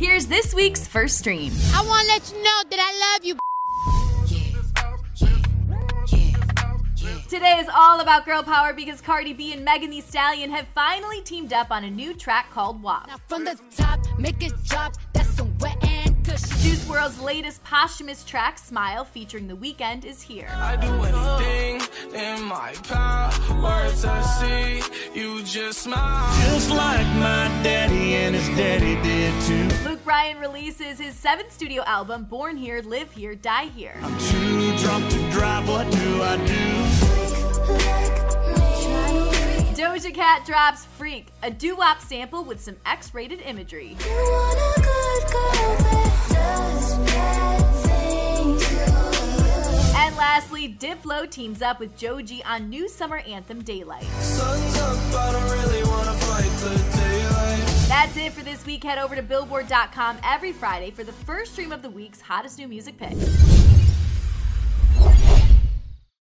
Here's this week's first stream. I want to let you know that I love you. Today is all about girl power because Cardi B and Megan Thee Stallion have finally teamed up on a new track called WAP. Now from the top, make it drop. That's some wet and cushy. Juice WRLD's latest posthumous track, Smile, featuring The Weeknd, is here. I do anything in my power to see you just smile. Just like my daddy and his daddy did too. Luke Bryan releases his seventh studio album, Born Here, Live Here, Die Here. I'm too drunk to drive, what do I do? Doja Cat drops Freak, a doo wop sample with some X rated imagery. And lastly, Diplo teams up with Joji on new summer anthem Daylight. That's it for this week. Head over to Billboard.com every Friday for the first stream of the week's hottest new music picks.